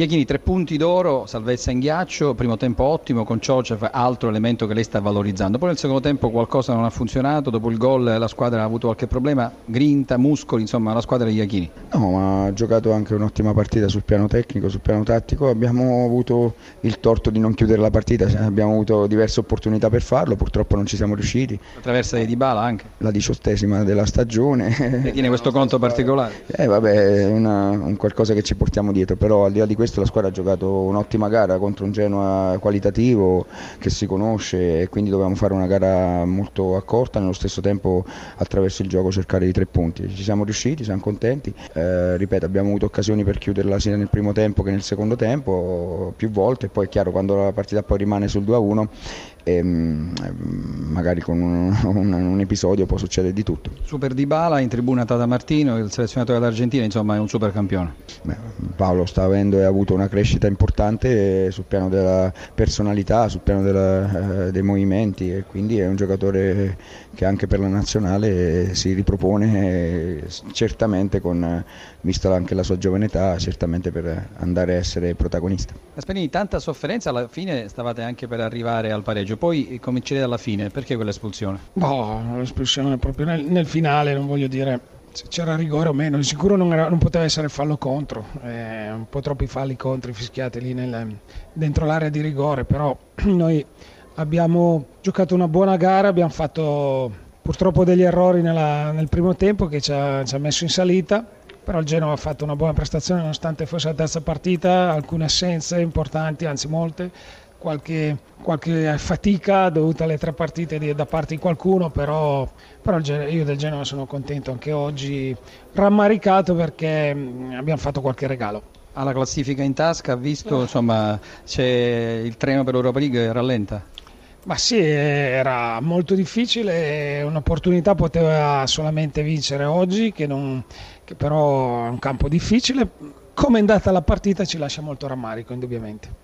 Iachini, tre punti d'oro, salvezza in ghiaccio, primo tempo ottimo con Ciocev, altro elemento che lei sta valorizzando. Poi nel secondo tempo qualcosa non ha funzionato, dopo il gol la squadra ha avuto qualche problema, grinta, muscoli, insomma la squadra di Iachini. No, ma ha giocato anche un'ottima partita sul piano tecnico, sul piano tattico. Abbiamo avuto il torto di non chiudere la partita, abbiamo avuto diverse opportunità per farlo, purtroppo non ci siamo riusciti. La traversa di Dybala anche. La diciottesima della stagione. E tiene questo conto particolare. Eh vabbè, è un qualcosa che ci portiamo dietro, però al di là di questo la squadra ha giocato un'ottima gara contro un Genoa qualitativo che si conosce e quindi dovevamo fare una gara molto accorta, nello stesso tempo attraverso il gioco cercare i tre punti. Ci siamo riusciti, siamo contenti, eh, ripeto abbiamo avuto occasioni per chiuderla sia nel primo tempo che nel secondo tempo più volte, poi è chiaro quando la partita poi rimane sul 2-1 e, magari con un, un, un, episodio può succedere di tutto. Super Dybala in tribuna Tata Martino, il selezionatore dell'Argentina, insomma è un super campione. Beh, Paolo sta avendo e ha avuto una crescita importante sul piano della personalità, sul piano della, eh, dei movimenti e quindi è un giocatore che anche per la nazionale si ripropone eh, certamente con, vista anche la sua giovane età, certamente per andare a essere protagonista. Gasperini, tanta sofferenza, alla fine stavate anche per arrivare al pareggio, poi comincerei dalla fine, perché quell'espulsione? Boh, l'espulsione proprio nel, nel finale, non voglio dire se c'era rigore o meno, di sicuro non, era, non poteva essere fallo contro, eh, un po' troppi falli contro fischiati lì nel, dentro l'area di rigore, però noi abbiamo giocato una buona gara, abbiamo fatto purtroppo degli errori nella, nel primo tempo che ci ha, ci ha messo in salita, però il Genoa ha fatto una buona prestazione nonostante fosse la terza partita, alcune assenze importanti, anzi molte, qualche, qualche fatica dovuta alle tre partite di, da parte di qualcuno, però, però io del Genoa sono contento anche oggi, rammaricato perché abbiamo fatto qualche regalo. Ha la classifica in tasca, ha visto insomma c'è il treno per l'Europa League rallenta? Ma sì, era molto difficile, un'opportunità poteva solamente vincere oggi, che, non, che però è un campo difficile. Come è andata la partita ci lascia molto rammarico, indubbiamente.